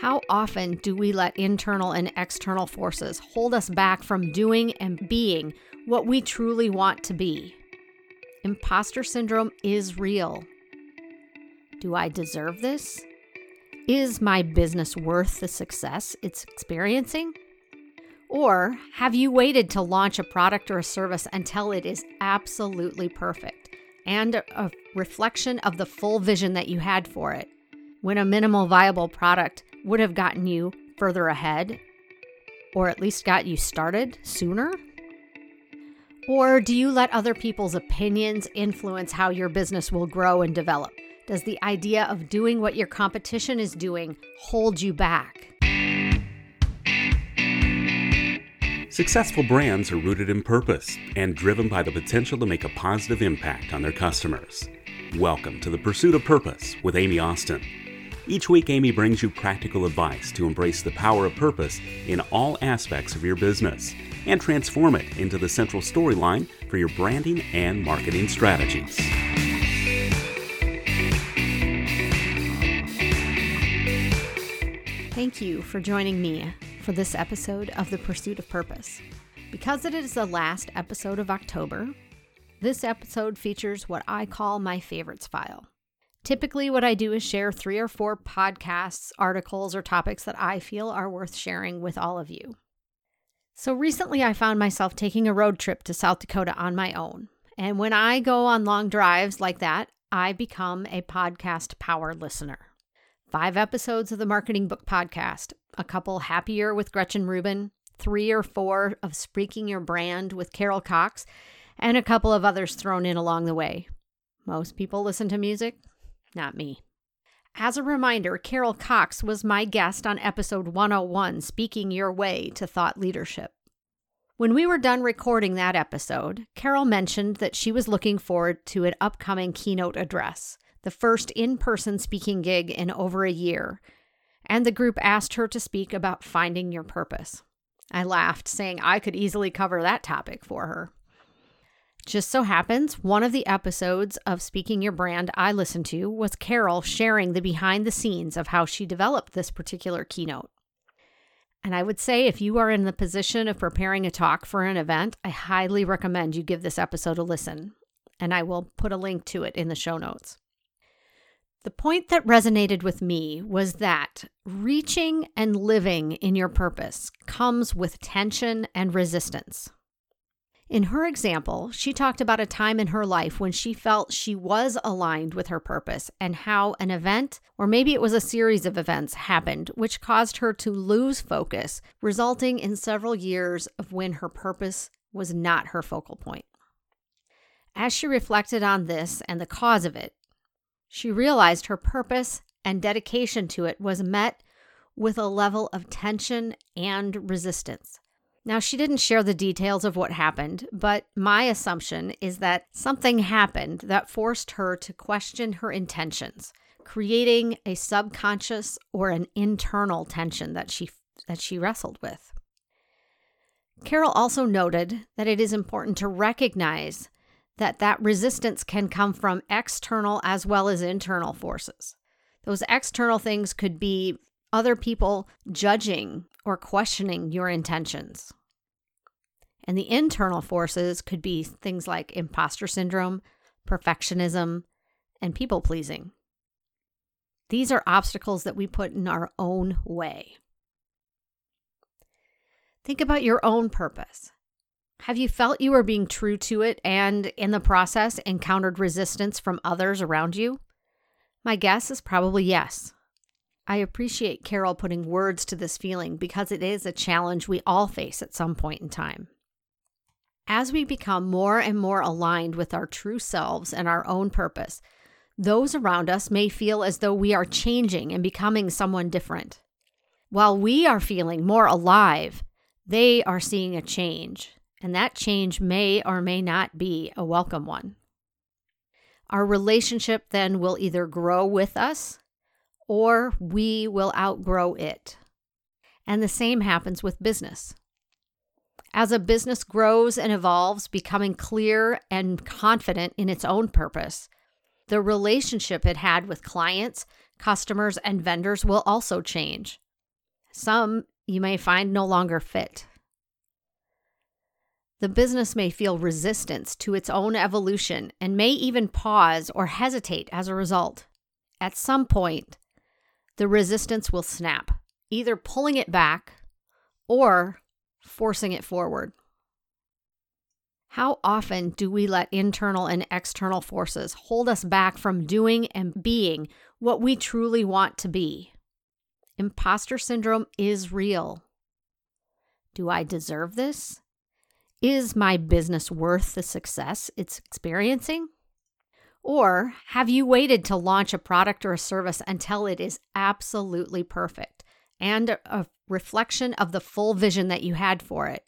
How often do we let internal and external forces hold us back from doing and being what we truly want to be? Imposter syndrome is real. Do I deserve this? Is my business worth the success it's experiencing? Or have you waited to launch a product or a service until it is absolutely perfect and a reflection of the full vision that you had for it when a minimal viable product would have gotten you further ahead or at least got you started sooner? Or do you let other people's opinions influence how your business will grow and develop? Does the idea of doing what your competition is doing hold you back? Successful brands are rooted in purpose and driven by the potential to make a positive impact on their customers. Welcome to the Pursuit of Purpose with Amy Austin. Each week, Amy brings you practical advice to embrace the power of purpose in all aspects of your business and transform it into the central storyline for your branding and marketing strategies. Thank you for joining me for this episode of The Pursuit of Purpose. Because it is the last episode of October, this episode features what I call my favorites file. Typically, what I do is share three or four podcasts, articles, or topics that I feel are worth sharing with all of you. So recently, I found myself taking a road trip to South Dakota on my own. And when I go on long drives like that, I become a podcast power listener. Five episodes of the Marketing Book Podcast, a couple happier with Gretchen Rubin, three or four of Speaking Your Brand with Carol Cox, and a couple of others thrown in along the way. Most people listen to music, not me. As a reminder, Carol Cox was my guest on episode 101, Speaking Your Way to Thought Leadership. When we were done recording that episode, Carol mentioned that she was looking forward to an upcoming keynote address, the first in person speaking gig in over a year, and the group asked her to speak about finding your purpose. I laughed, saying I could easily cover that topic for her. Just so happens, one of the episodes of Speaking Your Brand I listened to was Carol sharing the behind the scenes of how she developed this particular keynote. And I would say if you are in the position of preparing a talk for an event, I highly recommend you give this episode a listen. And I will put a link to it in the show notes. The point that resonated with me was that reaching and living in your purpose comes with tension and resistance. In her example, she talked about a time in her life when she felt she was aligned with her purpose and how an event, or maybe it was a series of events, happened which caused her to lose focus, resulting in several years of when her purpose was not her focal point. As she reflected on this and the cause of it, she realized her purpose and dedication to it was met with a level of tension and resistance. Now, she didn't share the details of what happened, but my assumption is that something happened that forced her to question her intentions, creating a subconscious or an internal tension that she that she wrestled with. Carol also noted that it is important to recognize that that resistance can come from external as well as internal forces. Those external things could be other people judging or questioning your intentions. And the internal forces could be things like imposter syndrome, perfectionism, and people pleasing. These are obstacles that we put in our own way. Think about your own purpose. Have you felt you were being true to it and, in the process, encountered resistance from others around you? My guess is probably yes. I appreciate Carol putting words to this feeling because it is a challenge we all face at some point in time. As we become more and more aligned with our true selves and our own purpose, those around us may feel as though we are changing and becoming someone different. While we are feeling more alive, they are seeing a change, and that change may or may not be a welcome one. Our relationship then will either grow with us or we will outgrow it. And the same happens with business. As a business grows and evolves, becoming clear and confident in its own purpose, the relationship it had with clients, customers, and vendors will also change. Some you may find no longer fit. The business may feel resistance to its own evolution and may even pause or hesitate as a result. At some point, the resistance will snap, either pulling it back or forcing it forward. How often do we let internal and external forces hold us back from doing and being what we truly want to be? Imposter syndrome is real. Do I deserve this? Is my business worth the success it's experiencing? Or have you waited to launch a product or a service until it is absolutely perfect and a reflection of the full vision that you had for it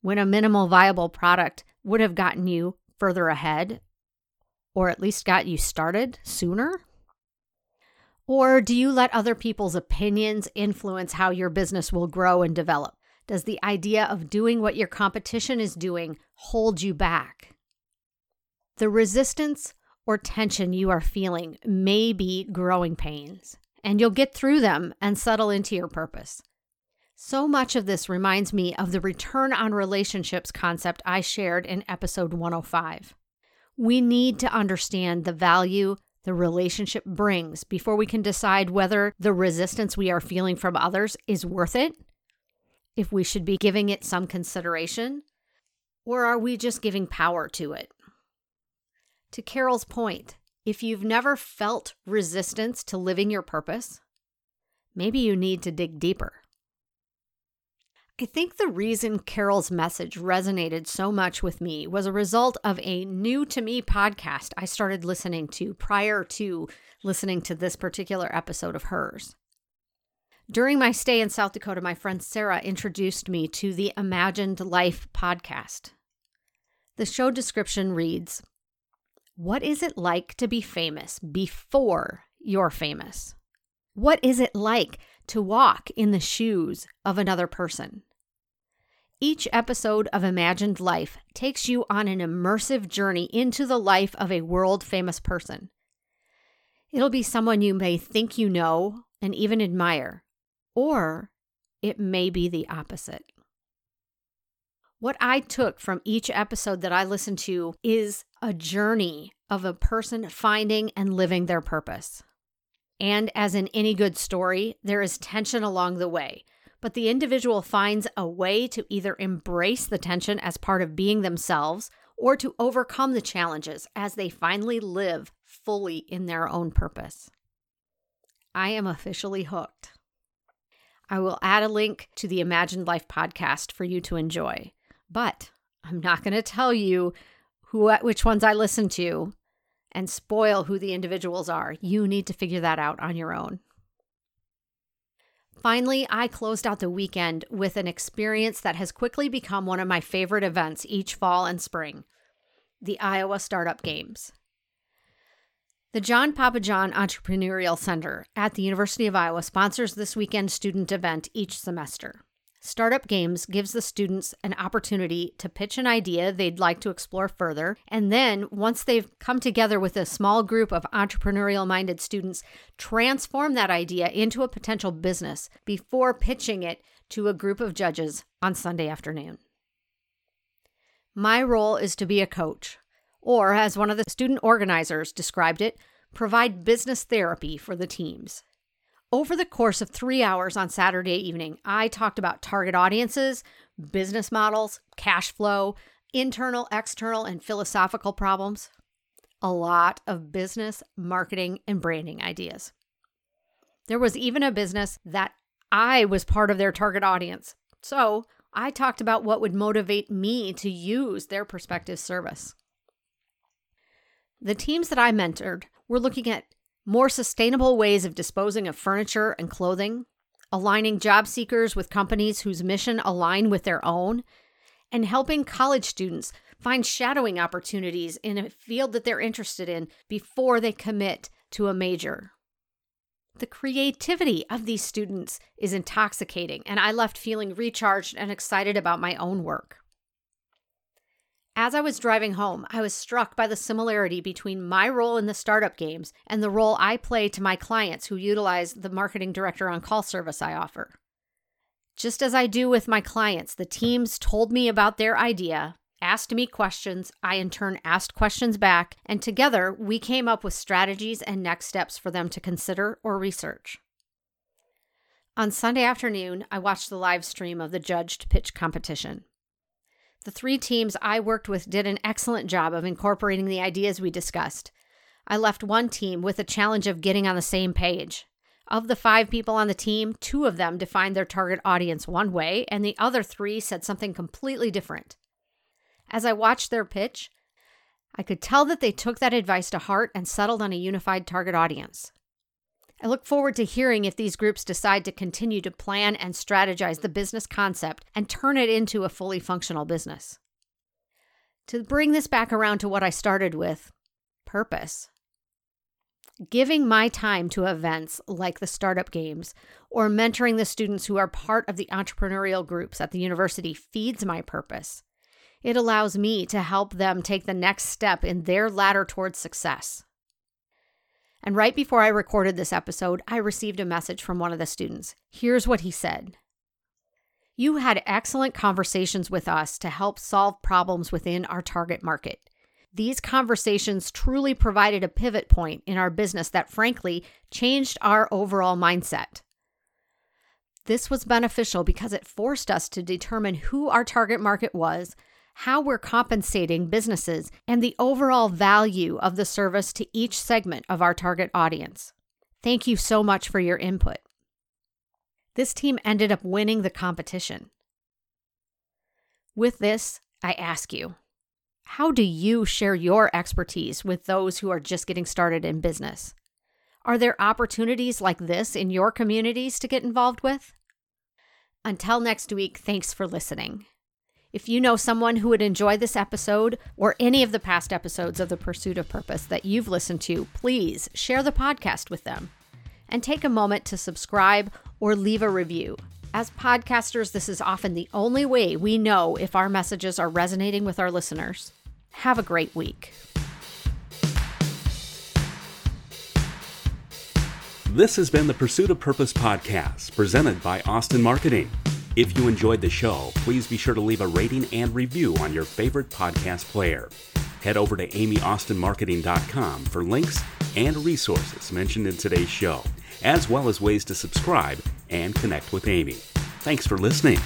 when a minimal viable product would have gotten you further ahead or at least got you started sooner? Or do you let other people's opinions influence how your business will grow and develop? Does the idea of doing what your competition is doing hold you back? The resistance or tension you are feeling may be growing pains, and you'll get through them and settle into your purpose. So much of this reminds me of the return on relationships concept I shared in episode 105. We need to understand the value the relationship brings before we can decide whether the resistance we are feeling from others is worth it if we should be giving it some consideration, or are we just giving power to it? To Carol's point, if you've never felt resistance to living your purpose, maybe you need to dig deeper. I think the reason Carol's message resonated so much with me was a result of a new to me podcast I started listening to prior to listening to this particular episode of hers. During my stay in South Dakota, my friend Sarah introduced me to the Imagined Life podcast. The show description reads What is it like to be famous before you're famous? What is it like to walk in the shoes of another person? Each episode of Imagined Life takes you on an immersive journey into the life of a world famous person. It'll be someone you may think you know and even admire, or it may be the opposite. What I took from each episode that I listened to is a journey of a person finding and living their purpose. And as in any good story, there is tension along the way, but the individual finds a way to either embrace the tension as part of being themselves or to overcome the challenges as they finally live fully in their own purpose. I am officially hooked. I will add a link to the Imagined Life podcast for you to enjoy. But I'm not going to tell you who which ones I listen to and spoil who the individuals are. You need to figure that out on your own. Finally, I closed out the weekend with an experience that has quickly become one of my favorite events each fall and spring the Iowa Startup Games. The John Pappajohn Entrepreneurial Center at the University of Iowa sponsors this weekend student event each semester. Startup Games gives the students an opportunity to pitch an idea they'd like to explore further. And then, once they've come together with a small group of entrepreneurial minded students, transform that idea into a potential business before pitching it to a group of judges on Sunday afternoon. My role is to be a coach, or as one of the student organizers described it, provide business therapy for the teams. Over the course of three hours on Saturday evening, I talked about target audiences, business models, cash flow, internal, external, and philosophical problems. A lot of business, marketing, and branding ideas. There was even a business that I was part of their target audience. So I talked about what would motivate me to use their prospective service. The teams that I mentored were looking at more sustainable ways of disposing of furniture and clothing, aligning job seekers with companies whose mission align with their own, and helping college students find shadowing opportunities in a field that they're interested in before they commit to a major. The creativity of these students is intoxicating, and I left feeling recharged and excited about my own work. As I was driving home, I was struck by the similarity between my role in the startup games and the role I play to my clients who utilize the marketing director on call service I offer. Just as I do with my clients, the teams told me about their idea, asked me questions, I in turn asked questions back, and together we came up with strategies and next steps for them to consider or research. On Sunday afternoon, I watched the live stream of the judged pitch competition. The three teams I worked with did an excellent job of incorporating the ideas we discussed. I left one team with a challenge of getting on the same page. Of the five people on the team, two of them defined their target audience one way, and the other three said something completely different. As I watched their pitch, I could tell that they took that advice to heart and settled on a unified target audience. I look forward to hearing if these groups decide to continue to plan and strategize the business concept and turn it into a fully functional business. To bring this back around to what I started with purpose. Giving my time to events like the startup games or mentoring the students who are part of the entrepreneurial groups at the university feeds my purpose. It allows me to help them take the next step in their ladder towards success. And right before I recorded this episode, I received a message from one of the students. Here's what he said You had excellent conversations with us to help solve problems within our target market. These conversations truly provided a pivot point in our business that, frankly, changed our overall mindset. This was beneficial because it forced us to determine who our target market was, how we're compensating businesses, and the overall value of the service to each segment of our target audience. Thank you so much for your input. This team ended up winning the competition. With this, I ask you how do you share your expertise with those who are just getting started in business? Are there opportunities like this in your communities to get involved with? Until next week, thanks for listening. If you know someone who would enjoy this episode or any of the past episodes of The Pursuit of Purpose that you've listened to, please share the podcast with them and take a moment to subscribe or leave a review. As podcasters, this is often the only way we know if our messages are resonating with our listeners. Have a great week. This has been the Pursuit of Purpose podcast presented by Austin Marketing. If you enjoyed the show, please be sure to leave a rating and review on your favorite podcast player. Head over to amyaustinmarketing.com for links and resources mentioned in today's show, as well as ways to subscribe and connect with Amy. Thanks for listening.